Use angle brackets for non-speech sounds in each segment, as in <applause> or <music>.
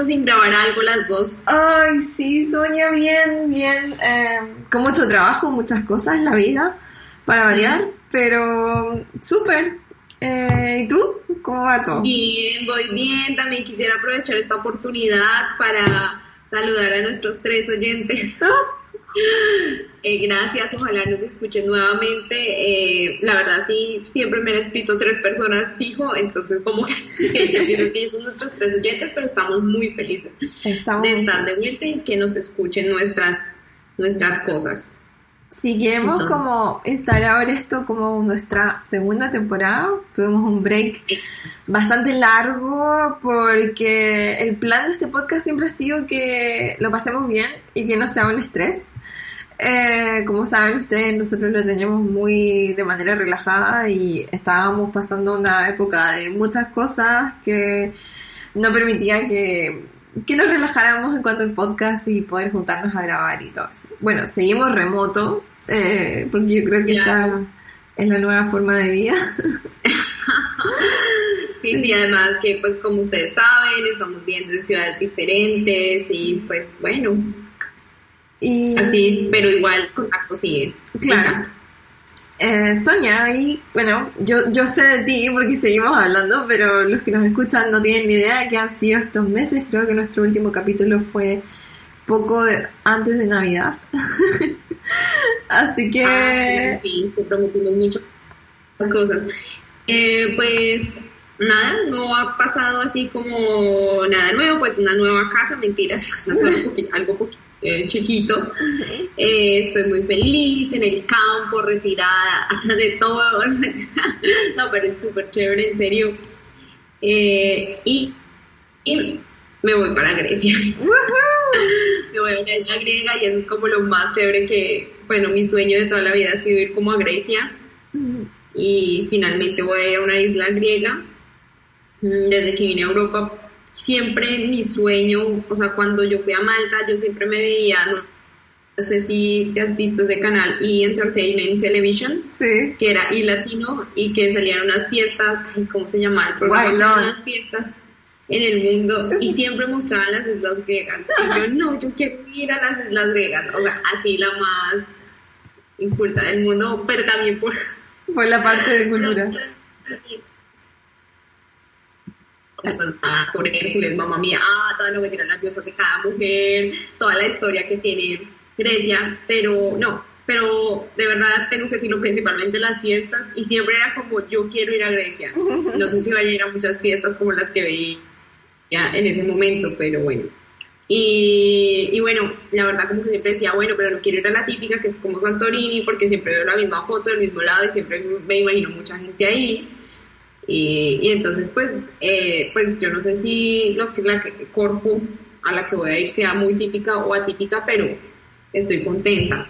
tiempo, sin grabar algo las dos? Ay, sí, Sonia, bien, bien. eh, con mucho trabajo, muchas cosas en la vida, para variar, pero súper. Eh, ¿Y tú? ¿Cómo va todo? Bien, voy bien. También quisiera aprovechar esta oportunidad para saludar a nuestros tres oyentes. <laughs> Eh, gracias, ojalá nos escuchen nuevamente. Eh, la verdad, sí, siempre me han escrito tres personas fijo, entonces como que <laughs> yo pienso que ellos son nuestros tres oyentes, pero estamos muy felices Estamos... de estar de vuelta y que nos escuchen nuestras, nuestras cosas. Entonces- como instalar esto como nuestra segunda temporada. Tuvimos un break bastante largo porque el plan de este podcast siempre ha sido que lo pasemos bien y que no sea un estrés. Eh, como saben ustedes, nosotros lo teníamos muy de manera relajada y estábamos pasando una época de muchas cosas que no permitía que, que nos relajáramos en cuanto al podcast y poder juntarnos a grabar y todo eso. Bueno, seguimos remoto eh, porque yo creo que Claro. esta es la nueva forma de vida. <laughs> Sí, y además que pues como ustedes saben, estamos viendo en ciudades diferentes y pues bueno, Y así, pero igual contacto sigue. Claro. Me encanta. Eh, Sonia, y bueno, yo, yo sé de ti porque seguimos hablando, pero los que nos escuchan no tienen ni idea de qué han sido estos meses. Creo que nuestro último capítulo fue poco de- antes de Navidad. <laughs> Así que... Ah, sí, sí, te prometimos muchas cosas. Eh, pues nada, no ha pasado así como nada nuevo, pues una nueva casa, mentiras, <laughs> algo poqui- algo poqui- eh, chiquito. Eh, estoy muy feliz en el campo, retirada <laughs> de todo. <laughs> no, pero es súper chévere, en serio. Eh, y, y me voy para Grecia. <laughs> me voy a una isla griega y eso es como lo más chévere que, bueno, mi sueño de toda la vida ha sido ir como a Grecia y finalmente voy a ir a una isla griega. Desde que vine a Europa, siempre mi sueño, o sea, cuando yo fui a Malta, yo siempre me veía, no, no sé si te has visto ese canal, E! Entertainment Television, Sí. que era y latino y que salían unas fiestas, ¿cómo se llama el programa? Unas fiestas en el mundo y <laughs> siempre mostraban las islas griegas. Y yo, no, yo quiero ir a las islas griegas, o sea, así la más inculta del mundo, pero también por... Fue la parte de cultura. Ah, por Hércules, mamá mía, ah, toda no me las diosas de cada mujer, toda la historia que tiene Grecia, pero no, pero de verdad tengo que decirlo principalmente las fiestas y siempre era como yo quiero ir a Grecia. No sé si vaya a ir a muchas fiestas como las que veía en ese momento, pero bueno. Y, y bueno, la verdad como que siempre decía, bueno, pero no quiero ir a la típica que es como Santorini porque siempre veo la misma foto del mismo lado y siempre me imagino mucha gente ahí. Y, y entonces, pues, eh, pues yo no sé si lo que la Corfu a la que voy a ir sea muy típica o atípica, pero estoy contenta.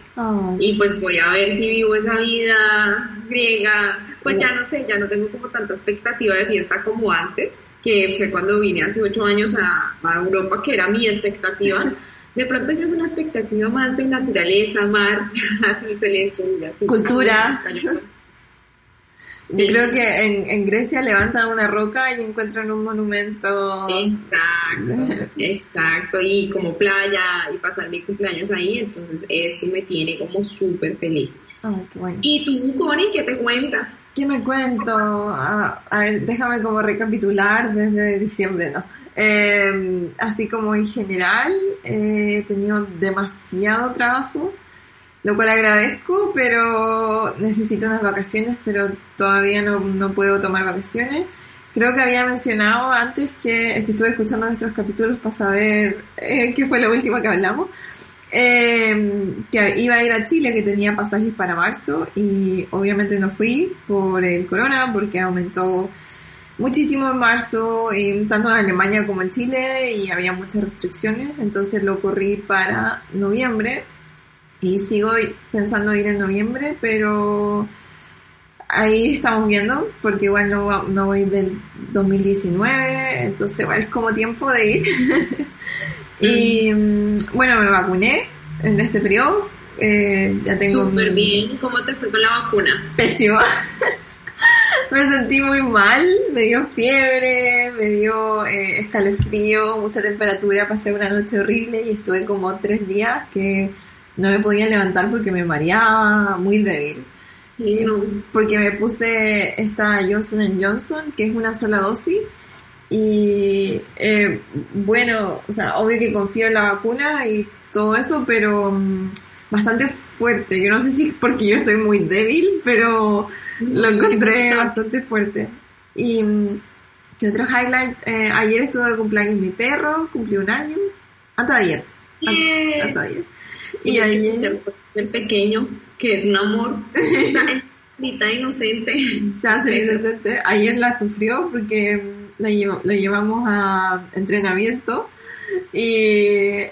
Y pues voy a ver si vivo esa vida griega. Pues ya no sé, ya no tengo como tanta expectativa de fiesta como antes, que fue cuando vine hace ocho años a, a Europa, que era mi expectativa. <laughs> De pronto ya es una expectativa más de naturaleza, mar, <laughs> así se le echa. Cultura. <laughs> Yo creo que en, en Grecia levantan una roca y encuentran un monumento. Exacto, <laughs> exacto, y como playa y pasar mi cumpleaños ahí, entonces eso me tiene como súper feliz. Ay, qué bueno. ¿Y tú, Connie, qué te cuentas? ¿Qué me cuento? Ah, a ver, déjame como recapitular desde diciembre, ¿no? Eh, así como en general, eh, he tenido demasiado trabajo, lo cual agradezco, pero necesito unas vacaciones, pero todavía no, no puedo tomar vacaciones. Creo que había mencionado antes que, estuve escuchando nuestros capítulos para saber eh, qué fue lo último que hablamos. Eh, que iba a ir a Chile, que tenía pasajes para marzo y obviamente no fui por el corona porque aumentó muchísimo en marzo, tanto en Alemania como en Chile y había muchas restricciones, entonces lo corrí para noviembre y sigo pensando ir en noviembre, pero ahí estamos viendo, porque igual no, no voy del 2019, entonces igual es como tiempo de ir. <laughs> y mm, bueno, me vacuné en este periodo, eh, ya tengo... Súper bien. ¿Cómo te fue con la vacuna? Pésimo. <laughs> me sentí muy mal, me dio fiebre, me dio eh, escalofrío, mucha temperatura, pasé una noche horrible y estuve como tres días que no me podía levantar porque me mareaba, muy débil. Y porque me puse esta Johnson Johnson, que es una sola dosis. Y eh, bueno, o sea, obvio que confío en la vacuna y todo eso, pero mm, bastante fuerte. Yo no sé si porque yo soy muy débil, pero lo encontré bastante fuerte. Y mm, ¿qué otro highlight? Eh, ayer estuve de cumpleaños mi perro, cumplió un año. De ayer. de ayer. Y ayer El pequeño, que es un amor. <laughs> Bonita, inocente. se hace Pero- inocente. Ayer la sufrió porque la llevo- lo llevamos a entrenamiento y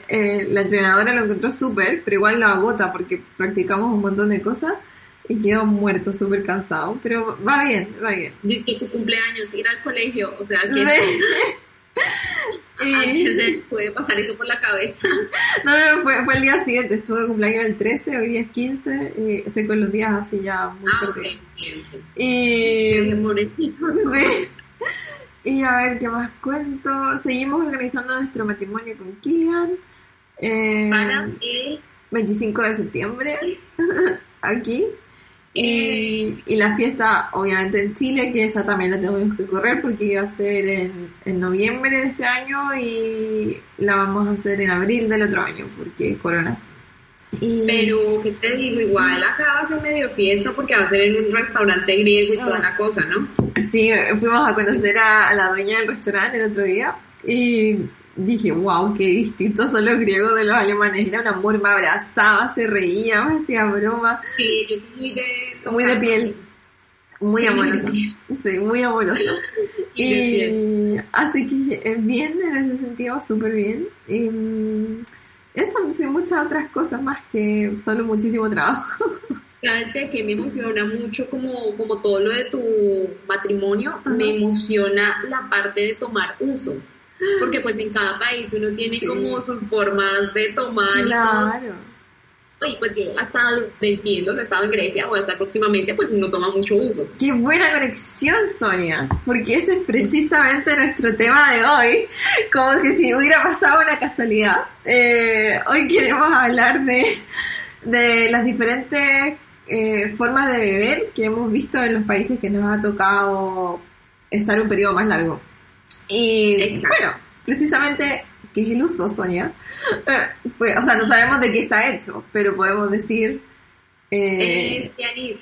eh, la entrenadora lo encontró súper, pero igual lo agota porque practicamos un montón de cosas y quedó muerto, súper cansado. Pero va bien, va bien. Dice que tu cumpleaños, ir al colegio. O sea, que Sí. <laughs> Y- puede pasar eso por la cabeza. <laughs> No, no, no, fue, fue el día siguiente, estuve de cumpleaños el 13, hoy día es 15, y estoy con los días así ya muy Ah, ok. perdidos. bien, bien. Y. Sí. Y a ver, ¿qué más cuento? Seguimos organizando nuestro matrimonio con Kilian. eh, Para el 25 de septiembre, <laughs> aquí. Y, y la fiesta, obviamente, en Chile, que esa también la tenemos que correr porque iba a ser en, en noviembre de este año y la vamos a hacer en abril del otro año porque corona. Y, Pero, ¿qué te digo? Igual acá va a ser medio fiesta porque va a ser en un restaurante griego y toda la cosa, ¿no? Sí, fuimos a conocer a, a la dueña del restaurante el otro día y dije, wow, qué distintos son los griegos de los alemanes. Era un amor, me abrazaba, se reía, me hacía broma, Sí, yo soy muy de... Muy de piel. muy Sí, amorosa. Sí, muy amorosa. <laughs> Y así que eh, bien en ese sentido, súper bien. Y mm, eso, sí, muchas otras cosas más que solo muchísimo trabajo. <laughs> Sabes que, que me emociona mucho como, como todo lo de tu matrimonio, Ajá. me emociona la parte de tomar uso. Porque pues en cada país uno tiene Sí. como sus formas de tomar y Claro. todo. Y pues yo hasta donde entiendo, no he estado en Grecia o hasta próximamente, pues uno toma mucho uso. Qué buena conexión, Sonia, porque ese es precisamente nuestro tema de hoy, como que si hubiera pasado una casualidad. Eh, hoy queremos hablar de, de las diferentes eh, formas de beber que hemos visto en los países que nos ha tocado estar un periodo más largo. Y Exacto. bueno, precisamente, ¿qué es el uso, Sonia? Eh, pues, o sea, no sabemos de qué está hecho, pero podemos decir... Eh, Es anís,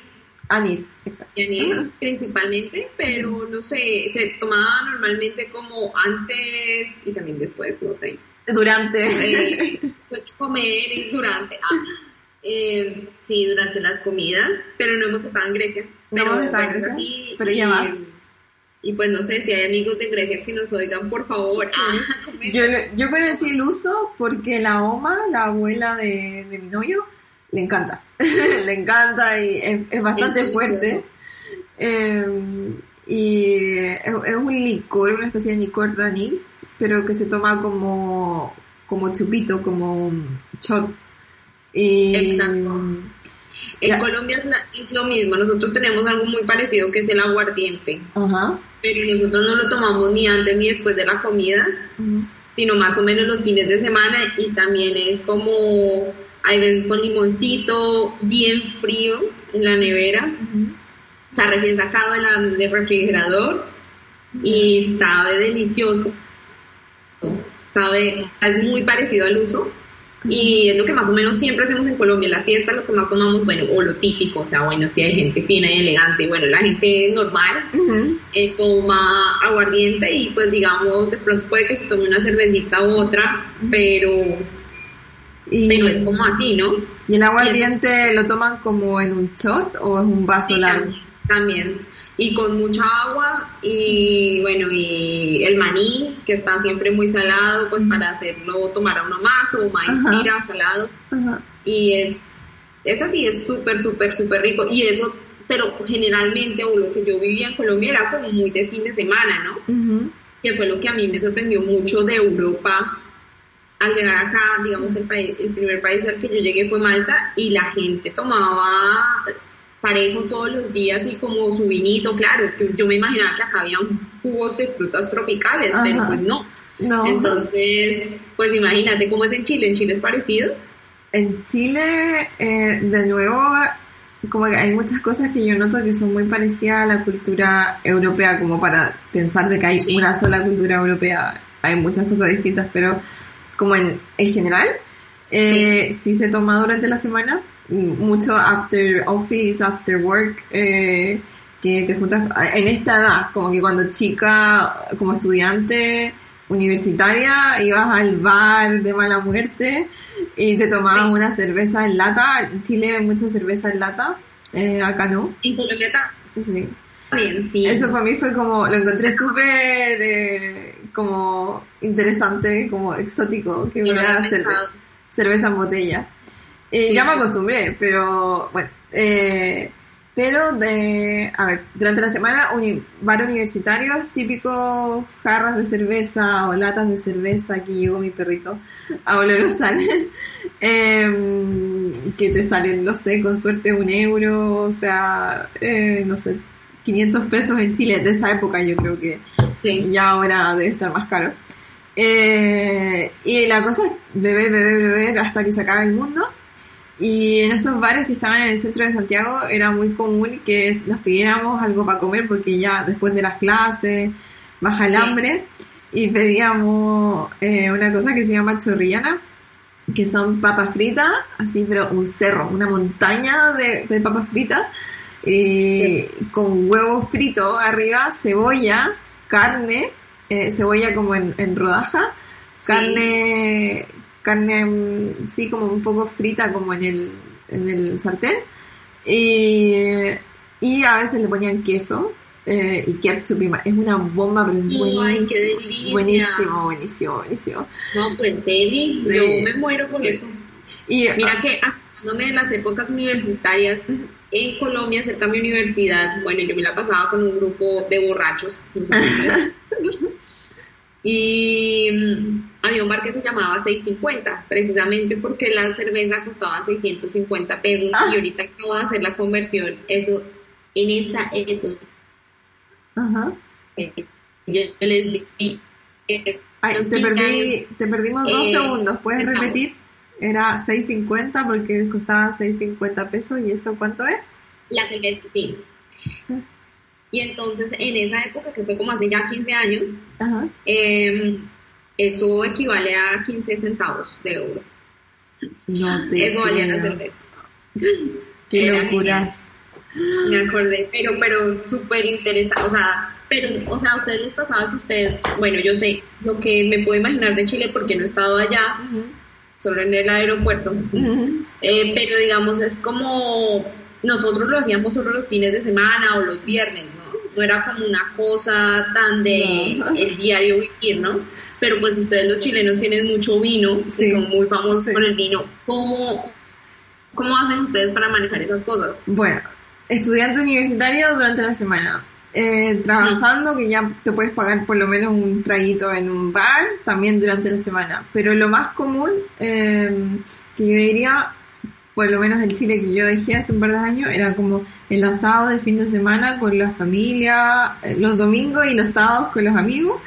anís, exacto. anís principalmente, pero no sé, se tomaba normalmente como antes y también después, no sé. Durante. eh, después <laughs> de comer y durante. ah, eh, sí, durante las comidas, pero no hemos estado en Grecia. No hemos estado en Grecia, pero ya vas. Y pues no sé si hay amigos de Grecia que nos oigan, por favor. ah. Yo, yo conocí el uso porque la Oma, la abuela de, de mi novio, le encanta. <laughs> le encanta y es, es bastante fuerte. Eh, y es, es un licor, una especie de licor de anís, pero que se toma como, como chupito, como shot. Y, Exacto. En. Colombia es, lo mismo, nosotros tenemos algo muy parecido que es el aguardiente, pero nosotros no lo tomamos ni antes ni después de la comida, sino más o menos los fines de semana y también es como, hay veces con limoncito, bien frío en la nevera, o sea, recién sacado de la- del refrigerador y sabe delicioso. sabe, es muy parecido al uso y es lo que más o menos siempre hacemos en Colombia. En la fiesta lo que más tomamos, bueno, o lo típico, o sea, bueno, si hay gente fina y elegante, bueno, la gente normal eh, toma aguardiente y pues digamos, de pronto puede que se tome una cervecita u otra, pero, Y, pero es como así, ¿no? ¿Y el aguardiente lo toman como en un shot o es un vaso Sí, largo? también, también. Y con mucha agua y bueno, y el maní, que está siempre muy salado, pues para hacerlo tomar a uno más, o maíz pira salado. Ajá. Y es, es así, es súper, súper, súper rico. Y eso, pero generalmente, o lo que yo vivía en Colombia era como muy de fin de semana, ¿no? Ujú. que fue lo que a mí me sorprendió mucho de Europa. Al llegar acá, digamos, el, país, el primer país al que yo llegué fue Malta y la gente tomaba parejo todos los días y como su vinito, claro, es que yo me imaginaba que acá había jugos de frutas tropicales, Ajá. pero pues no. No. Entonces, pues imagínate cómo es en Chile, en Chile es parecido. En Chile, eh, de nuevo, como que hay muchas cosas que yo noto que son muy parecidas a la cultura europea, como para pensar de que hay Sí. una sola cultura europea. Hay muchas cosas distintas, pero como en, en general, eh, sí. se toma durante la semana, mucho after office, after work, eh, que te juntas en esta edad, como que cuando chica, como estudiante universitaria, ibas al bar de mala muerte y te tomabas Sí. una cerveza en lata. En Chile hay mucha cerveza en lata, eh, acá no. En Colombia Sí. también, sí. Eso para mí fue como, lo encontré súper eh, como interesante, como exótico, que hubiera cerve- cerveza en botella. Eh, Sí. Ya me acostumbré, pero bueno. eh, pero de, a ver, durante la semana, uni, bar universitarios, típicos jarras de cerveza o latas de cerveza, aquí llegó mi perrito a olorosal, <laughs> em, que te salen, no sé, con suerte un euro, o sea, eh, no sé, 500 pesos en Chile, de esa época yo creo que Sí. ya ahora debe estar más caro. Eh, y la cosa es beber, beber, beber hasta que se acabe el mundo. Y en esos bares que estaban en el centro de Santiago era muy común que nos pidiéramos algo para comer porque ya después de las clases baja el Sí. hambre y pedíamos eh, una cosa que se llama chorrillana que son papas fritas, así pero un cerro, una montaña de, de papas fritas y con huevo frito arriba, cebolla, carne, eh, cebolla como en, en rodaja, Sí. carne, carne mm, sí como un poco frita como en el, en el sartén y, y a veces le ponían queso eh, y ketchup y es una bomba pero es Ay, buenísimo, qué buenísimo, buenísimo, buenísimo. No, pues Deli, Sí. yo me muero con Sí. eso. Y Mira que acordándome de las épocas universitarias, en Colombia, cerca de mi universidad, bueno, yo me la pasaba con un grupo de borrachos. <laughs> y mm, había un bar que se llamaba 650, precisamente porque la cerveza costaba 650 pesos Ah. y ahorita acabo de hacer la conversión, eso en esa época. Ajá. eh, yo les di, eh, Ay, te, perdí, te perdimos dos Eh, segundos. ¿Puedes estamos. repetir? Era 6.50 porque costaba 6.50 pesos. ¿Y eso cuánto es? la cerveza, sí. Y entonces en esa época, que fue como hace ya 15 años, Ajá. eh, eso equivale a 15 centavos de euro. No te Eso valía la cerveza. Qué Era locura. genial. Me acordé, pero, pero súper interesante, o sea, pero, o sea, a ustedes les pasaba que ustedes, bueno, yo sé lo que me puedo imaginar de Chile porque no he estado allá, solo en el aeropuerto. Eh, pero digamos es como nosotros lo hacíamos solo los fines de semana o los viernes, ¿no? No era como una cosa tan de No. el diario vivir, ¿no? Pero pues ustedes los chilenos tienen mucho vino, Sí. son muy famosos Sí. por el vino. ¿Cómo, ¿Cómo hacen ustedes para manejar esas cosas? Bueno, estudiante universitario durante la semana. Eh, trabajando, que ya te puedes pagar por lo menos un traguito en un bar, también durante la semana. Pero lo más común, eh, que yo diría, por lo menos en Chile que yo dejé hace un par de años, era como el asado de fin de semana con la familia, eh, los domingos y los sábados con los amigos.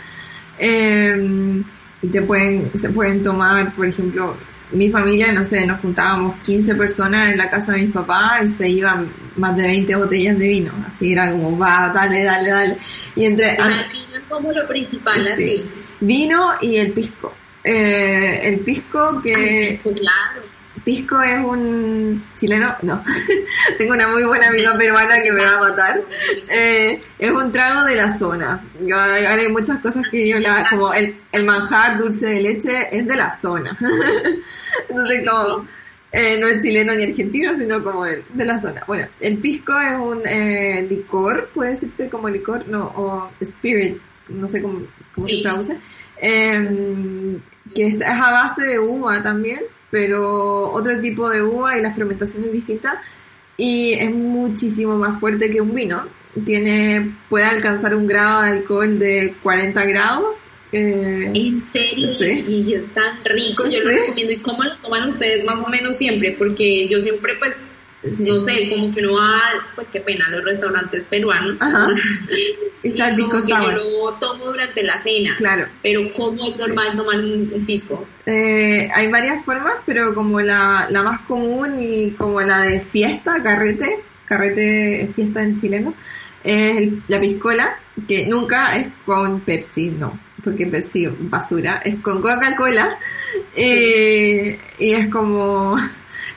Eh, y te pueden, se pueden tomar, por ejemplo, mi familia, no sé, nos juntábamos 15 personas en la casa de mis papás y se iban más de 20 botellas de vino. Así era como, va, dale, dale, dale. Y entre el vino es como lo principal, Sí. así. vino y el pisco. Eh, el pisco que... Ay, pisco, claro. Pisco es un chileno, no, <laughs> tengo una muy buena amiga peruana que me va a matar. Eh, es un trago de la zona. Ahora hay muchas cosas que yo la, como el, el manjar dulce de leche es de la zona. <laughs> Entonces como eh, no es chileno ni argentino, sino como de la zona. Bueno, el pisco es un eh, licor, puede decirse como licor, no, o spirit, no sé cómo, cómo se traduce, eh, que es a base de uva también, pero otro tipo de uva y la fermentación es distinta y es muchísimo más fuerte que un vino. Tiene, puede alcanzar un grado de alcohol de 40 grados. eh, En serio, Sí. y es tan rico, yo lo Sí. recomiendo. ¿Y cómo lo toman ustedes más o menos siempre? Porque yo siempre, pues. No sé, como que uno va, pues qué pena, los restaurantes peruanos. Ajá. <laughs> y como que yo lo tomo durante la cena. Claro. Pero ¿cómo es normal tomar un, un pisco? Eh, hay varias formas, pero como la, la más común y como la de fiesta, carrete, carrete es fiesta en chileno, es la piscola, que nunca es con Pepsi, no, porque Pepsi basura, es con Coca-Cola. eh, y es como,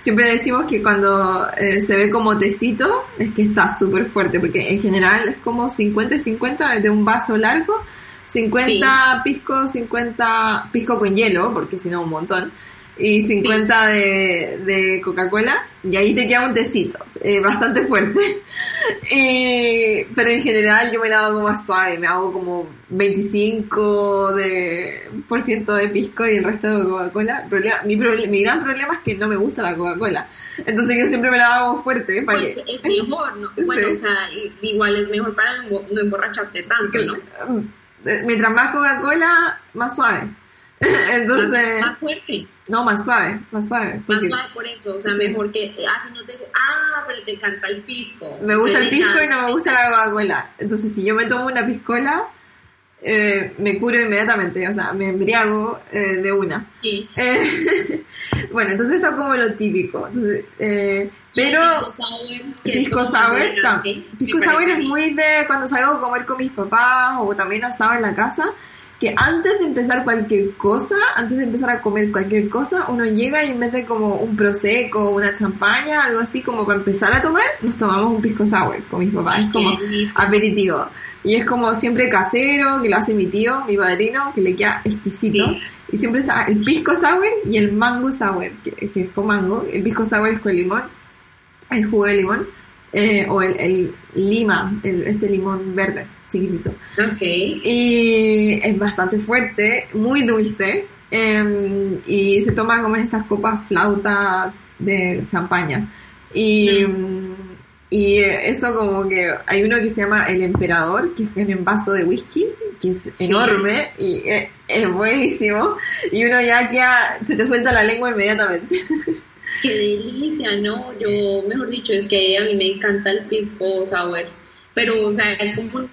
siempre decimos que cuando eh, se ve como tecito, es que está súper fuerte, porque en general es como 50 y 50 de un vaso largo. 50 pisco, 50 pisco con hielo, porque si no un montón, y 50 de, de Coca-Cola, y ahí te queda un tecito, eh, bastante fuerte. <laughs> Y- pero en general yo me la hago más suave, me hago como 25 de, por ciento de pisco y el resto de Coca-Cola. Mi, mi gran problema es que no me gusta la Coca-Cola, entonces yo siempre me la hago fuerte. Para Pues que- es mejor, ¿no? <laughs> Bueno, Sí. o sea, igual es mejor para no emborracharte tanto, ¿no? Eh, Mientras más Coca-Cola, más suave. <laughs> Entonces, Más, más fuerte, no, más suave, más suave. más suave por eso, o sea, Sí. mejor que, ah, si no te, ah, pero te encanta el pisco. me gusta el pisco y no me gusta la Coca-Cola. Entonces, si yo me tomo una piscola, eh, me curo inmediatamente, o sea, me embriago eh, de una. Sí. Eh, <laughs> bueno, entonces eso es como lo típico. Entonces, eh, pero pisco sour, pisco sour, es muy de cuando salgo a comer con mis papás o también asado en la casa, que antes de empezar cualquier cosa, antes de empezar a comer cualquier cosa, uno llega y en vez de como un prosecco, una champaña, algo así como para empezar a tomar, nos tomamos un pisco sour con mis papás. Es como aperitivo. Y es como siempre casero, que lo hace mi tío, mi padrino, que le queda exquisito. Sí. Y siempre está el pisco sour y el mango sour, que, que es con mango. El pisco sour es con limón, el jugo de limón, eh, o el, el lima, el, este limón verde, chiquitito. Ok. Y es bastante fuerte, muy dulce. eh, y se toma como en estas copas flauta de champaña. Y, y eso como que hay uno que se llama El Emperador, que es un vaso de whisky, que es enorme y es, es buenísimo. Y uno ya queda, se te suelta la lengua inmediatamente. <laughs> Qué delicia, ¿no? Yo, mejor dicho, es que a mí me encanta el pisco sour, pero, o sea, es como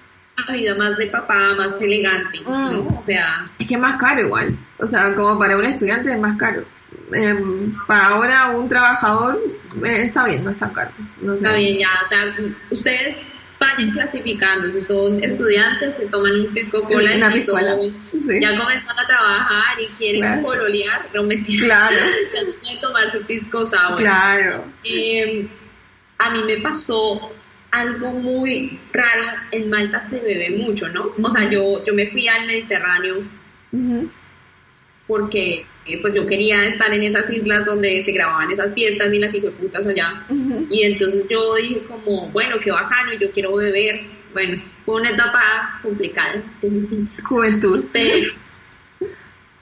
vida más de papá, más elegante, ¿no? Mm. O sea, Es que es más caro igual. O sea, como para un estudiante es más caro. Em, para ahora un trabajador eh, está bien, no es tan caro. No sé. está bien, ya, o sea, ustedes vayan clasificando, si son estudiantes, se toman un pisco cola, si son- piscola, sí. ya comenzaron a trabajar y quieren Claro. pololear, no mentira, Claro. <laughs> ya se pueden tomar su pisco sour. Claro. Eh, a mí me pasó algo muy raro. En Malta se bebe mucho, ¿no? O sea, yo, yo me fui al Mediterráneo porque eh, pues yo quería estar en esas islas donde se grababan esas fiestas y las hijueputas allá. Y entonces yo dije como, bueno, qué bacano, yo quiero beber. Bueno, fue una etapa complicada de mi Juventud. pero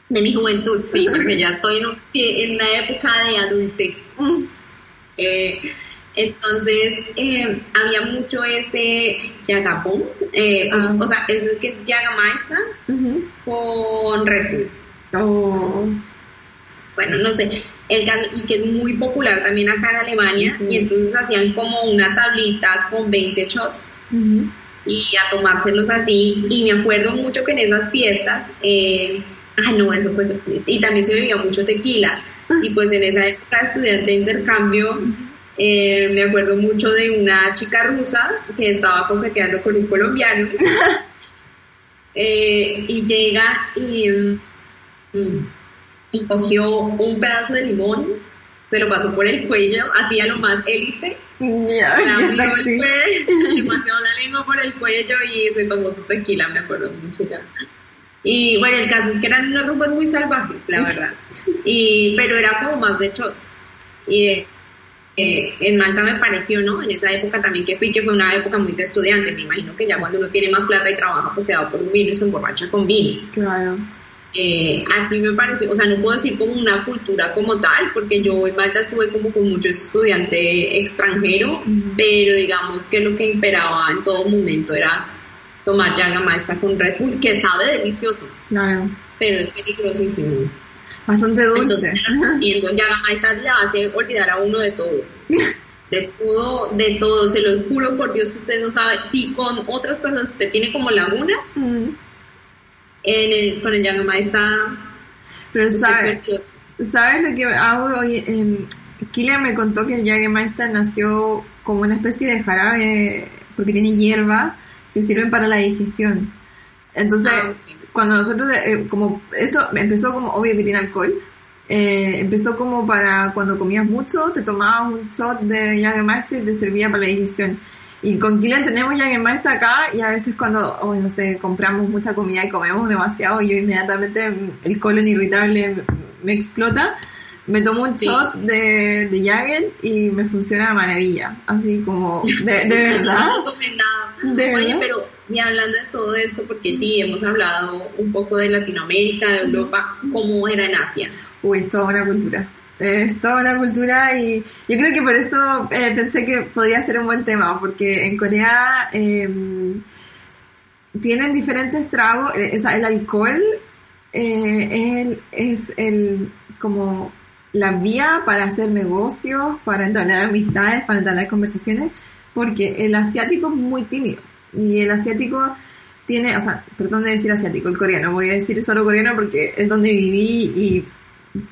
de mi juventud, sí, porque ya estoy en, en una época de adultez. Eh, entonces, eh, había mucho ese Yagapón, eh, Ah. o sea, eso es que es Jägermeister Ujú. con Red Bull. Oh. Bueno, no sé, el y que es muy popular también acá en Alemania, Sí. y entonces hacían como una tablita con 20 shots y a tomárselos así, y me acuerdo mucho que en esas fiestas, eh, ah no, eso fue, y también se bebía mucho tequila, y pues en esa época estudiante de intercambio, eh, me acuerdo mucho de una chica rusa que estaba coqueteando con un colombiano, <laughs> eh, y llega y, mm, y cogió un pedazo de limón, se lo pasó por el cuello, hacía lo más élite, abrió el cuello, <laughs> la lengua por el cuello y se tomó su tequila, me acuerdo mucho ya. Y bueno, el caso es que eran unas rumbas muy salvajes, la <laughs> verdad. Y, pero era como más de shots. Y eh, en Malta me pareció, ¿no? En esa época también que fui, que fue una época muy de estudiante. Me imagino que ya cuando uno tiene más plata y trabaja, pues se da por un vino y se emborracha con vino. Claro. Eh, así me pareció, o sea, no puedo decir como una cultura como tal, porque yo en Malta estuve como con mucho estudiante extranjero, pero digamos que lo que imperaba en todo momento era tomar Jägermeister con Red Bull, que sabe delicioso, Claro. pero es peligrosísimo. Bastante Entonces, dulce. <laughs> y entonces <laughs> Jägermeister le hace olvidar a uno de todo. De todo, de todo, se lo juro por Dios usted no sabe. Si con otras cosas usted tiene como lagunas, Mm. en el, con el Pero usted sabes, se olvida. ¿sabes lo que hago hoy? En... Kilian me contó que el Jägermeister nació como una especie de jarabe porque tiene hierba que sirven para la digestión. Entonces, Ah. Cuando nosotros, eh, como eso empezó como obvio que tiene alcohol, eh, empezó como para cuando comías mucho, te tomabas un shot de Jägermeister y te servía para la digestión. Y con Kilian tenemos Jägermeister acá y a veces cuando, oh, no sé, compramos mucha comida y comemos demasiado yo inmediatamente mm, el colon irritable me, explota, me tomo un Sí. shot de, de y me funciona a maravilla. Así como, de, de verdad. No tomen nada. ¿De Oye, verdad? pero y hablando de todo esto, porque sí, hemos hablado un poco de Latinoamérica, de Europa, ¿cómo era en Asia? Uy, es toda una cultura. Es toda una cultura y yo creo que por eso eh, pensé que podría ser un buen tema, porque en Corea eh, tienen diferentes tragos, eh, o sea, el alcohol eh, es, el, es el como la vía para hacer negocios, para entablar amistades, para entablar conversaciones, porque el asiático es muy tímido y el asiático tiene, o sea, perdón de decir asiático, el coreano, voy a decir solo coreano porque es donde viví y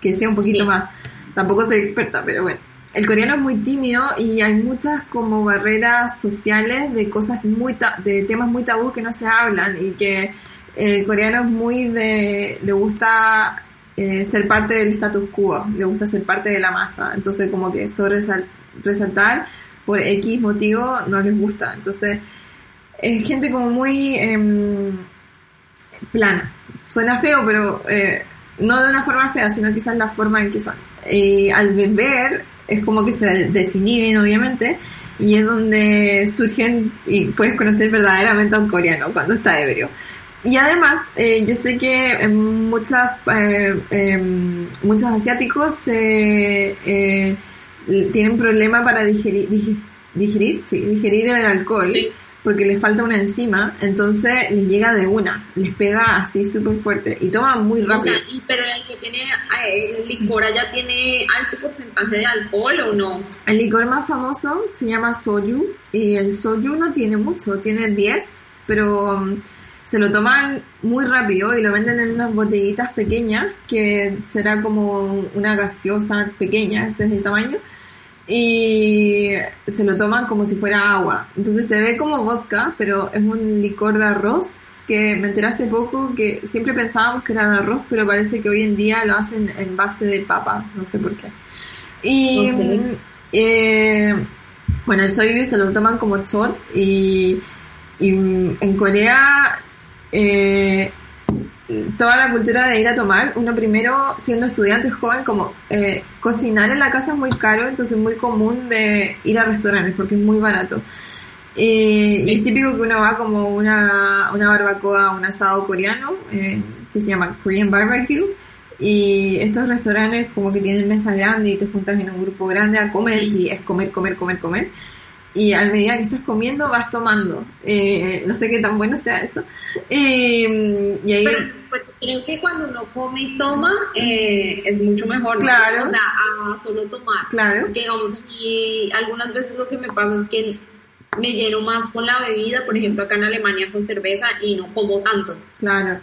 que sé un poquito Sí. más. Tampoco soy experta, pero bueno. El coreano es muy tímido y hay muchas como barreras sociales de cosas muy ta- de temas muy tabú que no se hablan y que el coreano es muy de le gusta eh, ser parte del status quo, le gusta ser parte de la masa, entonces como que sobre resaltar por X motivo no les gusta, entonces es gente como muy em, plana. Suena feo, pero eh, no de una forma fea, sino quizás la forma en que son. Y al beber es como que se desinhiben, obviamente, y es donde surgen y puedes conocer verdaderamente a un coreano cuando está ebrio. Y además, eh, yo sé que muchas, eh, em, muchos asiáticos eh, tienen problema para digerir, digi- digerir, sí, digerir el alcohol. Porque les falta una enzima, entonces les llega de una, les pega así súper fuerte y toman muy O rápido. sea, y- pero el que tiene eh, el licor allá tiene alto porcentaje de alcohol o no? El licor más famoso se llama soju y el soju no tiene mucho, tiene 10, pero um, se lo toman muy rápido y lo venden en unas botellitas pequeñas que será como una gaseosa pequeña, ese es el tamaño. Y se lo toman como si fuera agua. Entonces se ve como vodka, pero es un licor de arroz que me enteré hace poco que siempre pensábamos que era de arroz, pero parece que hoy en día lo hacen en base de papa, no sé por qué. Y Ok. mm, eh, bueno, el soyu se lo toman como shot y, y, en Corea eh, toda la cultura de ir a tomar, uno primero siendo estudiante joven, como eh, cocinar en la casa es muy caro, entonces es muy común de ir a restaurantes porque es muy barato. Y, Sí. y es típico que uno va como una, una barbacoa, un asado coreano, eh, que se llama Korean Barbecue, y estos restaurantes como que tienen mesas grandes y te juntas en un grupo grande a comer, y es comer, comer, comer, comer. Y a medida que estás comiendo vas tomando. Eh, no sé qué tan bueno sea eso. Y, y ahí... Pero pues, creo que cuando uno come y toma eh, es mucho mejor, ¿no? Claro. O sea, a solo tomar. Claro. Digamos, mí algunas veces lo que me pasa es que me lleno más con la bebida, por ejemplo acá en Alemania con cerveza y no como tanto. Claro.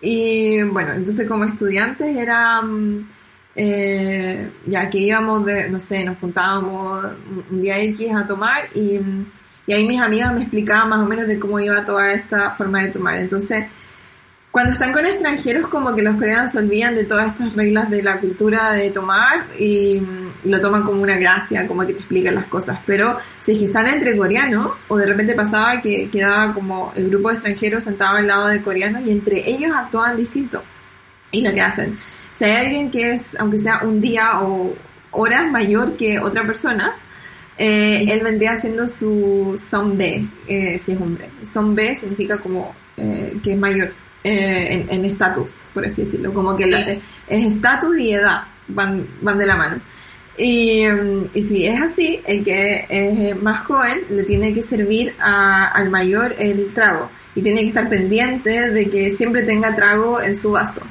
Y bueno, entonces como estudiantes era, mm, eh, ya que íbamos de, no sé, nos juntábamos un- día X a tomar y, y ahí mis amigas me explicaban más o menos de cómo iba toda esta forma de tomar. Entonces, cuando están con extranjeros como que los coreanos se olvidan de todas estas reglas de la cultura de tomar y lo toman como una gracia, como que te explican las cosas. Pero si es que están entre coreanos, o de repente pasaba que quedaba como el grupo de extranjeros sentado al lado de coreanos y entre ellos actuaban distinto. Y lo que hacen, si hay alguien que es, aunque sea un día o horas mayor que otra persona, eh, él vendría haciendo su son eh, si es hombre. Son significa como eh, que es mayor eh, en estatus, por así decirlo. Como que es estatus y edad van, van de la mano. Y, mm, y, si es así, el que es más joven le tiene que servir al mayor el trago y tiene que estar pendiente de que siempre tenga trago en su vaso.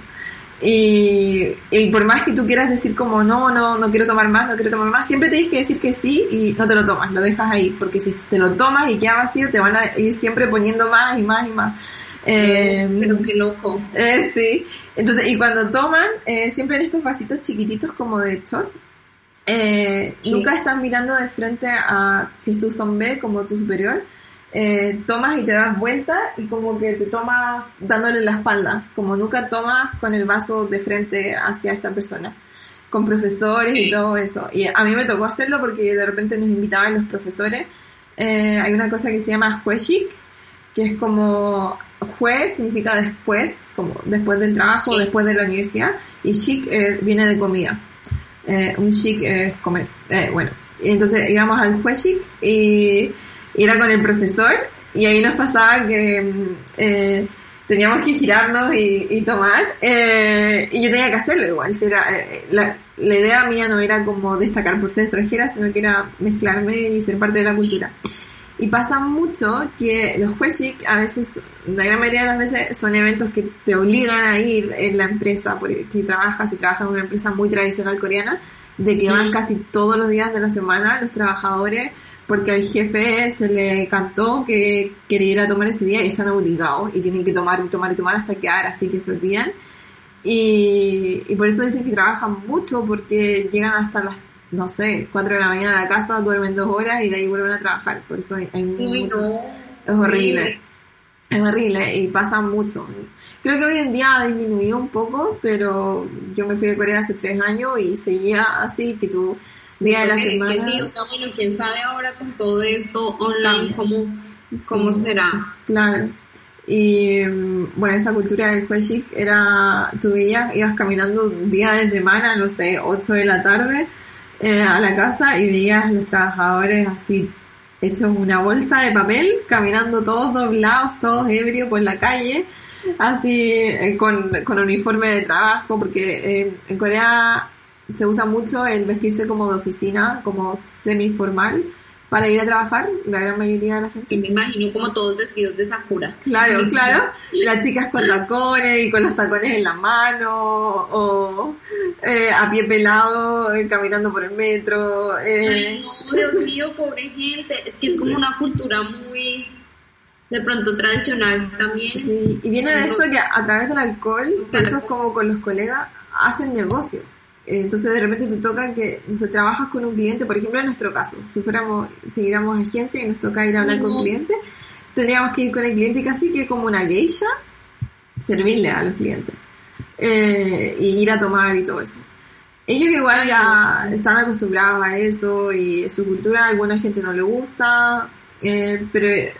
Y, y, por más que tú quieras decir como no, no, no quiero tomar más, no quiero tomar más, siempre tienes que decir que sí y no te lo tomas, lo dejas ahí, porque si te lo tomas y queda vacío, te van a ir siempre poniendo más y más y más. Eh, pero qué loco. Eh, sí, entonces, y cuando toman, eh, siempre en estos vasitos chiquititos como de sol, eh, nunca están mirando de frente a si es tu zombie como tu superior, eh, tomas y te das vuelta y como que te tomas dándole la espalda, como nunca tomas con el vaso de frente hacia esta persona, con profesores y todo eso. Y a mí me tocó hacerlo porque de repente nos invitaban los profesores. Eh, hay una cosa que se llama jueshik, que es como jue significa después, como después del trabajo, después de la universidad, y shik eh, viene de comida. un shik es comer. bueno, y entonces íbamos al jueshik y era con el profesor y ahí nos pasaba que mm, eh, teníamos que girarnos y, tomar eh, y yo tenía que hacerlo igual. Era, eh, la, la, idea mía no era como destacar por ser extranjera, sino que era mezclarme y ser parte de la cultura. Y pasa mucho que los Hueshik a veces, la gran mayoría de las veces, son eventos que te obligan a ir en la empresa, porque si trabajas, si trabajas en una empresa muy tradicional coreana, de que van casi todos los días de la semana los trabajadores porque al jefe se le cantó que quería ir a tomar ese día y están obligados y tienen que tomar y tomar y tomar hasta quedar así que se olvidan. Y, y por eso dicen que trabajan mucho porque llegan hasta las, no sé, 4 de la mañana a la casa, duermen dos horas y de ahí vuelven a trabajar. Por eso hay, mucho. Es horrible. Es horrible y pasa mucho. Creo que hoy en día ha disminuido un poco, pero yo me fui de Corea hace tres años y seguía así, que tú día de la semana. sí, o sea, bueno, quién sabe ahora con todo esto online cómo, cómo será. Claro. Y mm, bueno, esa cultura del Hueshik era, tú veías, ibas caminando día de semana, no sé, 8 de la tarde eh, a la casa y veías los trabajadores así hechos una bolsa de papel, caminando todos doblados, todos ebrios por la calle, así eh, con, con uniforme de trabajo, porque eh, en Corea se usa mucho el vestirse como de oficina, como semi-formal, para ir a trabajar, la gran mayoría de la gente. me imagino como todos vestidos de Sakura. Claro, <laughs> claro. Las chicas con tacones y con los tacones en la mano, o eh, a pie pelado, eh, caminando por el metro. Eh. Ay, no, Dios mío, pobre gente. Es que es como una cultura muy de pronto tradicional también. Sí, y viene de esto que a través del alcohol, por eso es como con los colegas, hacen negocio. Entonces de repente te toca que, no sé, trabajas con un cliente, por ejemplo en nuestro caso, si fuéramos, siguiéramos agencia y nos toca ir a hablar con clientes, tendríamos que ir con el cliente casi que como una geisha, servirle a los clientes. Eh, y ir a tomar y todo eso. Ellos igual ya están acostumbrados a eso y su cultura a alguna gente no le gusta, eh, pero,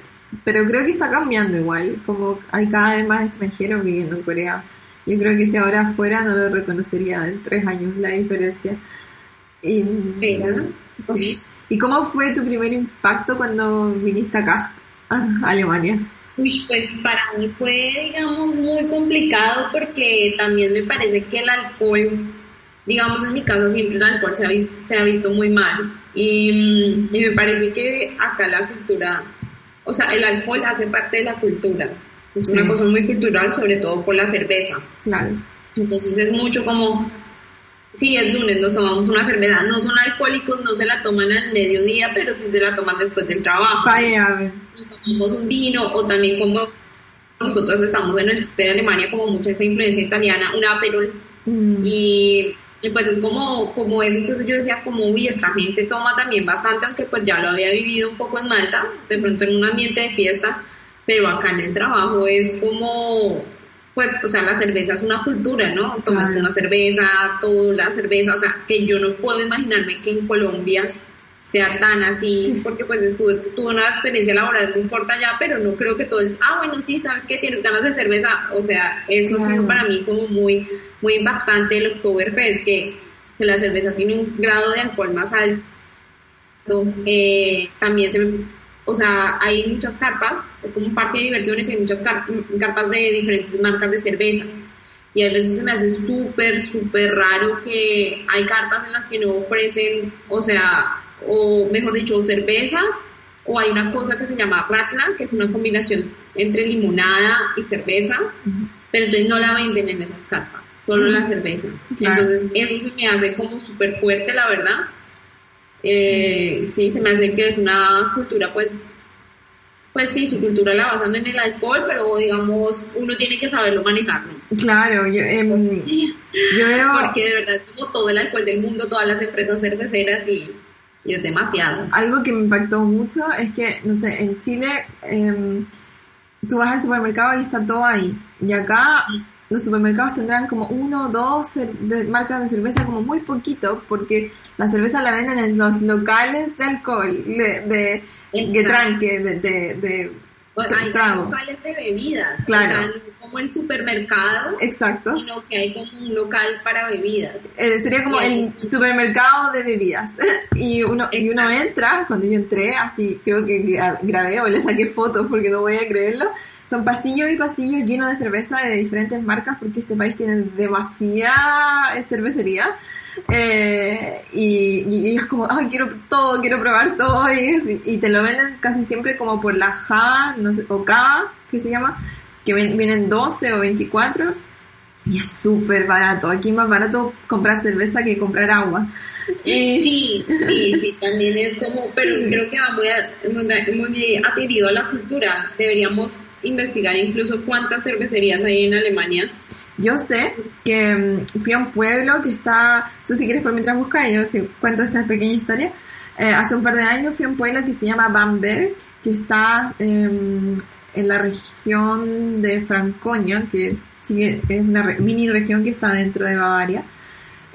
pero creo que está cambiando igual, como hay cada vez más extranjeros viviendo en Corea yo creo que si ahora fuera no lo reconocería en tres años la diferencia. Y, sí, sí. ¿Y cómo fue tu primer impacto cuando viniste acá, a Alemania? Pues para mí fue, digamos, muy complicado porque también me parece que el alcohol, digamos, en mi caso siempre el alcohol se ha visto, se ha visto muy mal. Y, y me parece que acá la cultura, o sea, el alcohol hace parte de la cultura. Es una cosa muy cultural, sobre todo por la cerveza. Claro. Entonces es mucho como, sí, es lunes, nos tomamos una cerveza. No son alcohólicos, no se la toman al mediodía, pero sí se la toman después del trabajo. Vaya, Nos tomamos un vino o también como nosotros estamos en el este de Alemania, como mucha esa influencia italiana, un aperol. Mm. Y, pues es como, como eso, entonces yo decía como, uy, esta gente toma también bastante, aunque pues ya lo había vivido un poco en Malta, de pronto en un ambiente de fiesta, pero acá en el trabajo es como, pues, o sea, la cerveza es una cultura, ¿no? Tomas una cerveza, toda la cerveza, o sea, que yo no puedo imaginarme que en Colombia sea tan así, porque pues estuve, tuve una experiencia laboral, no importa ya, pero no creo que todo el, ah, bueno, sí, sabes que tienes ganas de cerveza, o sea, eso ha sido para mí como muy, muy impactante el Oktoberfest, que, que la cerveza tiene un grado de alcohol más alto, eh, también se, o sea, hay muchas carpas, es como un parque de diversiones y hay muchas carpas de diferentes marcas de cerveza. Y a veces se me hace súper, súper raro que hay carpas en las que no ofrecen, o sea, o mejor dicho, cerveza, o hay una cosa que se llama ratla, que es una combinación entre limonada y cerveza, pero entonces no la venden en esas carpas, solo la cerveza. Entonces eso se me hace como súper fuerte, la verdad. Eh, sí, se me hace que es una cultura, pues, pues sí, su cultura la basan en el alcohol, pero digamos, uno tiene que saberlo manejar, Claro, yo, eh, yo veo... Porque de verdad es como todo el alcohol del mundo, todas las empresas cerveceras y y es demasiado. Algo que me impactó mucho es que, no sé, en Chile em, tú vas al supermercado y está todo ahí. Y acá los supermercados tendrán como uno o dos de marcas de cerveza, como muy poquito, porque la cerveza la venden en los locales de alcohol, de, de, de tranque, de, de pues hay locales de bebidas. Claro. no es como el supermercado. Exacto. Sino que hay como un local para bebidas. Eh, sería como el supermercado de bebidas. <laughs> y uno y uno entra, cuando yo entré, así creo que grabé o le saqué fotos porque no voy a creerlo. Son pasillos y pasillos llenos de cerveza de diferentes marcas porque este país tiene demasiada cervecería. Eh, y, y, ellos como, ay, quiero todo, quiero probar todo, y, y, te lo venden casi siempre como por la no sé, o K, que se llama, que vienen 12 o 24, y es súper barato. Aquí es más barato comprar cerveza que comprar agua. Sí, sí, sí, también es como, pero creo que va muy, muy adherido a la cultura. Deberíamos investigar incluso cuántas cervecerías hay en Alemania yo sé que mm, fui a un pueblo que está, tú si quieres por mientras buscas, yo si cuento esta pequeña historia. Eh, hace un par de años fui a un pueblo que se llama Bamberg, que está em, en la región de Franconia, que es una mini región que está dentro de Bavaria.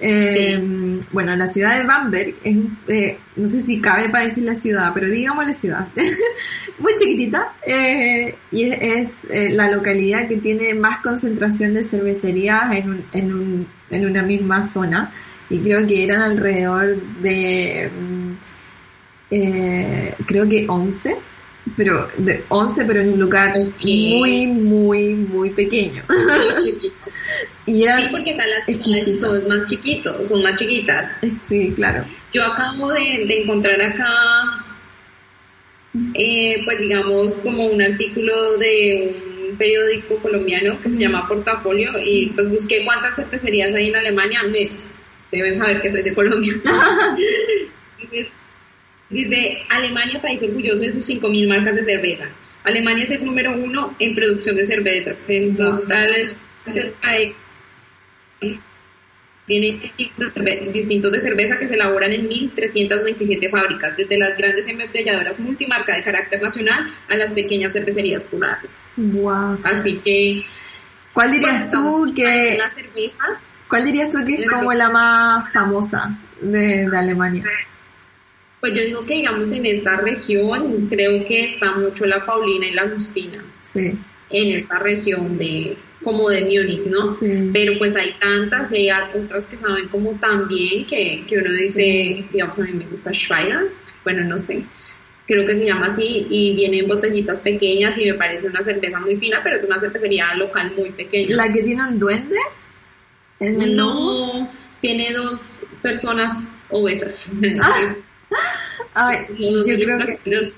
Eh, bueno, la ciudad de Bamberg es, eh, no sé si cabe para decir la ciudad, pero digamos la ciudad, <laughs> muy chiquitita, eh, y es, la localidad que tiene más concentración de cervecerías en, un, en, un, en una misma zona, y creo que eran alrededor de, mm, creo que 11 pero de 11, pero en un lugar muy, muy, muy pequeño. <laughs> y sí, porque acá las todo es más chiquito, son más chiquitas. Sí, claro. Yo acabo de, de encontrar acá, eh, pues digamos, como un artículo de un periódico colombiano que se llama Portafolio y pues busqué cuántas cervecerías hay en Alemania. Me, deben saber que soy de Colombia. <laughs> Dice, Alemania, país orgulloso de sus 5.000 marcas de cerveza. Alemania es el número uno en producción de cervezas. En total, tiene distintos de cerveza que se elaboran en 1.327 fábricas, desde las grandes embotelladoras multimarca de carácter nacional a las pequeñas cervecerías rurales. Wow. Así que... ¿Cuál dirías tú que... Las cervezas, ¿Cuál dirías tú que es como la más famosa de, de Alemania? Pues yo digo que digamos en esta región creo que está mucho la Paulina y la Agustina. Sí. En esta región de como de Múnich, ¿no? Sí. Pero pues hay tantas y hay otras que saben como también que, que uno dice, digamos a mí me gusta Schweiger, bueno no sé, creo que se llama así y viene en botellitas pequeñas y me parece una cerveza muy fina, pero es una cervecería local muy pequeña. ¿La que tiene un duende? ¿En el no, tiene dos personas obesas. <laughs> Ah. Ay, yo creo que,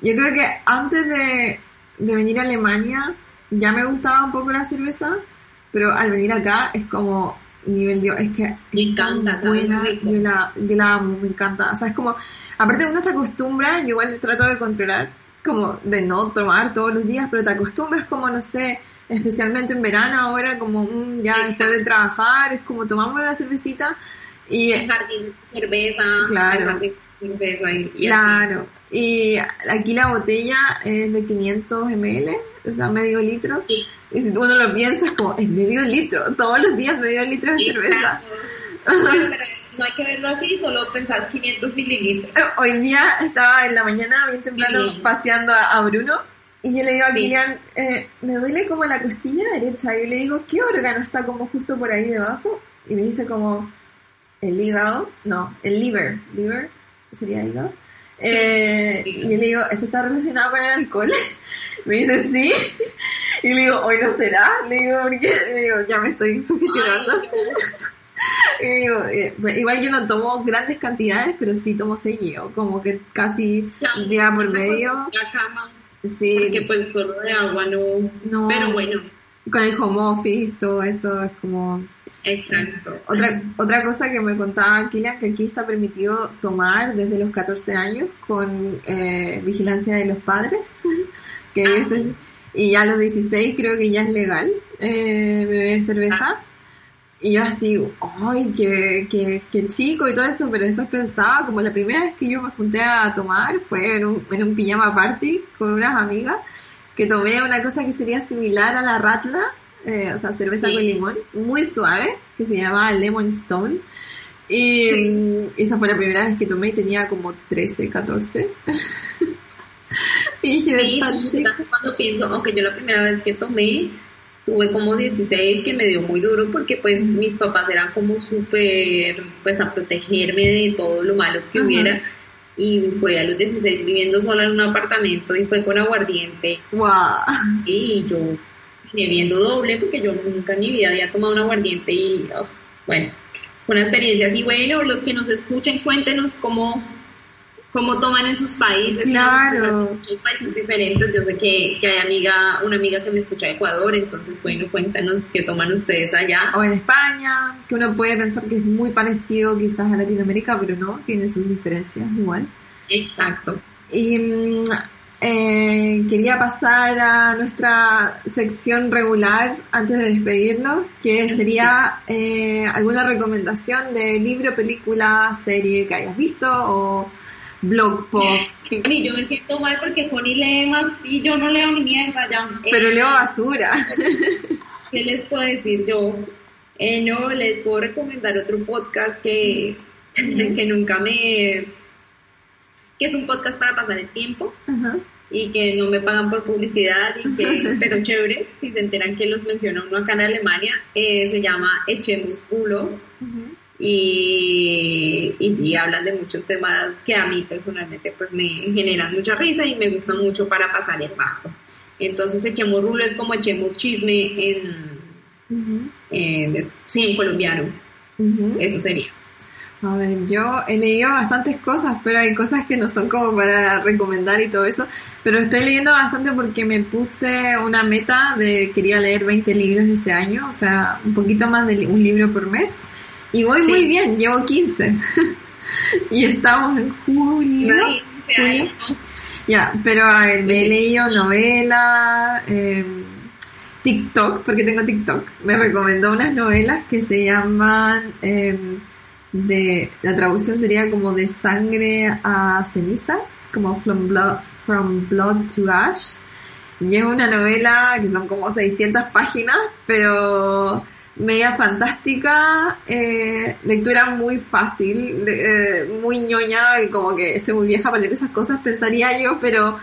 yo creo que antes de, venir a Alemania ya me gustaba un poco la cerveza, pero al venir acá es como nivel Dios, es que me encanta, buena, yo la, yo la amo, me encanta, o sea, es como, aparte uno se acostumbra, yo igual trato de controlar, como de no tomar todos los días, pero te acostumbras como, no sé, especialmente en verano ahora, como mm, ya después de trabajar, es como tomamos una cervecita y el jardín de cerveza, claro, cerveza y, claro. Y aquí la botella es de 500 ml, o sea, medio litro. Sí. Y si uno lo piensa, es como, es medio litro, todos los días medio litro de cerveza. Bueno, pero no hay que verlo así, solo pensar 500 mililitros. Hoy día estaba en la mañana, bien temprano, Sí. paseando a, a Bruno y yo le digo a Sí. Kilian, eh, me duele como la costilla derecha. Y yo le digo, ¿qué órgano está como justo por ahí debajo? Y me dice como, el hígado, no, el liver, liver, sería hígado. Eh, y le digo, ¿eso está relacionado con el alcohol? <laughs> me dice, sí. <laughs> Y le digo, hoy no será. Le digo, porque le digo, ya me estoy sugestionando. <laughs> Y digo, eh, pues, igual yo no tomo grandes cantidades, pero sí tomo seguido, como que casi Claro, día por medio. más, Sí, Porque pues solo de agua no. no, Pero bueno, con el home office, todo eso es como... exacto. Otra, otra cosa que me contaba Kilian, que aquí está permitido tomar desde los 14 años con eh, vigilancia de los padres, <laughs> que Ah, es- sí. y ya a los 16 creo que ya es legal eh, beber cerveza. Y yo así, ay, qué, qué, qué chico y todo eso, pero después pensaba, como la primera vez que yo me junté a tomar fue en un, en un pijama party con unas amigas, que tomé una cosa que sería similar a la ratla, eh, o sea, cerveza Sí. con limón, muy suave, que se llamaba Lemon Stone. Y Sí. mm, esa fue la primera vez que tomé y tenía como 13, 14. <laughs> y dije, Sí, "Tan sí, chica". también cuando pienso, aunque yo la primera vez que tomé, tuve como 16 que me dio muy duro porque pues mis papás eran como súper, pues a protegerme de todo lo malo que hubiera. Y fue a los 16 viviendo sola en un apartamento y fue con aguardiente. Guau. Y yo bebiendo doble porque yo nunca en mi vida había tomado un aguardiente y oh, bueno, una experiencia así. Bueno, los que nos escuchen, cuéntenos cómo, cómo toman en sus países. Claro. En muchos países diferentes. Yo sé que, que hay amiga, una amiga que me escucha de Ecuador, entonces bueno, cuéntanos qué toman ustedes allá. o en España, que uno puede pensar que es muy parecido quizás a Latinoamérica, pero no, tiene sus diferencias igual. Exacto. Y mm, eh, quería pasar a nuestra sección regular antes de despedirnos, que sería eh, alguna recomendación de libro, película, serie que hayas visto o blog post. Y yo me siento mal porque Connie lee más y yo no leo ni mierda ya. Pero Eh, leo basura. <laughs> ¿Qué les puedo decir yo? Eh, no, les puedo recomendar otro podcast que, <laughs> que nunca me... que es un podcast para pasar el tiempo Ajá. y que no me pagan por publicidad, y que, <laughs> pero chévere, si se enteran que los menciona uno acá en Alemania, eh, se llama Echemos Bulo Ujú. Y, y sí, hablan de muchos temas que a mí personalmente pues me generan mucha risa y me gusta mucho para pasar el rato. Entonces Echemos Rulo es como Echemos Chisme en, en, sí, en colombiano, eso sería. A ver, yo he leído bastantes cosas, pero hay cosas que no son como para recomendar y todo eso. Pero estoy leyendo bastante porque me puse una meta de quería leer 20 libros este año, o sea, un poquito más de un libro por mes. Y voy Sí. muy bien, llevo 15. <laughs> y estamos en julio. No. Ya, pero a ver, me he leído novela, eh, TikTok, porque tengo TikTok. Me recomendó unas novelas que se llaman, eh, de, la traducción sería como de sangre a cenizas, como From Blood, From Blood to Ash. Y es una novela que son como 600 páginas, pero media fantástica, eh, lectura muy fácil, eh, muy ñoña, y como que estoy muy vieja para leer esas cosas, pensaría yo, pero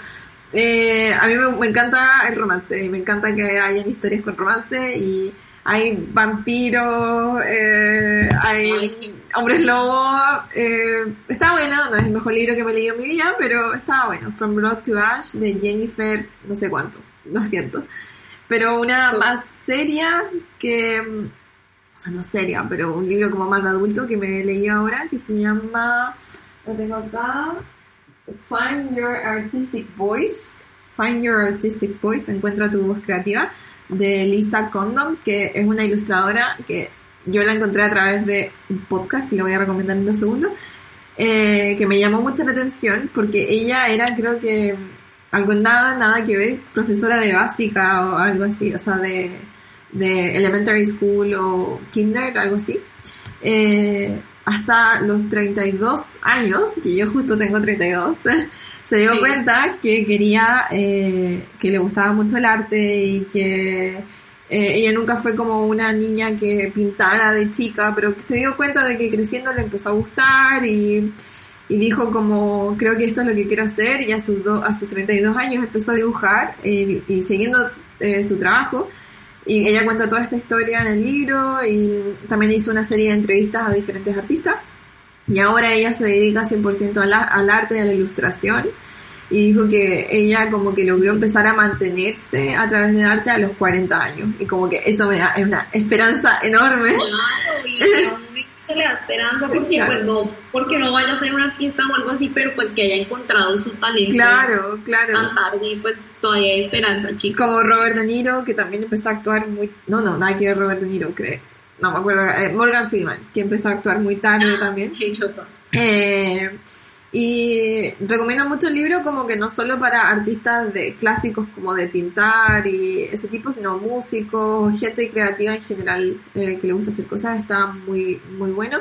eh, a mí me, me encanta el romance, y me encanta que hayan historias con romance y hay vampiros, eh, hay Ay, hombres lobos, eh, está bueno, no es el mejor libro que me he leído en mi vida, pero está bueno, From Blood to Ash de Jennifer, no sé cuánto, lo siento. Pero una más seria que, o sea, no seria, pero un libro como más de adulto que me leí ahora, que se llama, lo tengo acá, Find Your Artistic Voice, Find Your Artistic Voice, encuentra tu voz creativa, de Lisa Condon, que es una ilustradora que yo la encontré a través de un podcast, que lo voy a recomendar en dos segundos, eh, que me llamó mucho la atención, porque ella era, creo que, algo nada, nada que ver, profesora de básica o algo así, o sea, de, de elementary school o kinder, algo así. Eh, hasta los 32 años, que yo justo tengo 32, <laughs> se dio cuenta que quería, eh, que le gustaba mucho el arte y que eh, ella nunca fue como una niña que pintara de chica, pero que se dio cuenta de que creciendo le empezó a gustar y, y dijo como, creo que esto es lo que quiero hacer y a sus, do- a sus 32 años empezó a dibujar eh, y siguiendo eh, su trabajo. Y ella cuenta toda esta historia en el libro y también hizo una serie de entrevistas a diferentes artistas. Y ahora ella se dedica 100% al, al arte y a la ilustración. Y dijo que ella como que logró empezar a mantenerse a través del arte a los 40 años. Y como que eso me da una esperanza enorme. <laughs> se le da esperanza porque Claro. pues no, porque no vaya a ser un artista o algo así, pero pues que haya encontrado su talento Claro, claro. tan tarde y pues todavía hay esperanza, chicos. Como Robert De Niro, que también empezó a actuar muy... No, no, nada que ver Robert De Niro, creo. No me acuerdo. eh, Morgan Freeman, que empezó a actuar muy tarde también. Sí, choco. Eh, y recomiendo mucho el libro como que no solo para artistas de clásicos como de pintar y ese tipo, sino músicos, gente creativa en general eh, que le gusta hacer cosas, está muy, muy bueno.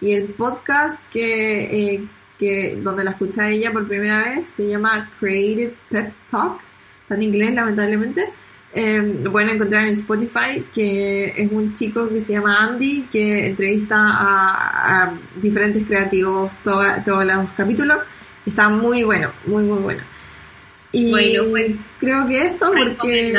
Y el podcast que, eh, que donde la escuché ella por primera vez se llama Creative Pep Talk, está en inglés lamentablemente. Eh, lo pueden encontrar en Spotify, que es un chico que se llama Andy, que entrevista a, a diferentes creativos todos los capítulos. Está muy bueno, muy, muy bueno. Y Bueno, pues, creo que eso, porque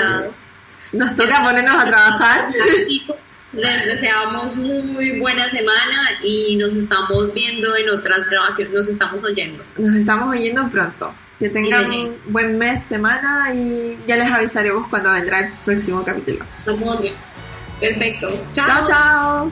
nos toca ponernos a trabajar. <laughs> Les deseamos muy buena semana y nos estamos viendo en otras grabaciones, nos estamos oyendo. Nos estamos oyendo pronto. Que tengan Sí. un buen mes, semana y ya les avisaremos cuando vendrá el próximo capítulo. Perfecto. Chao, chao.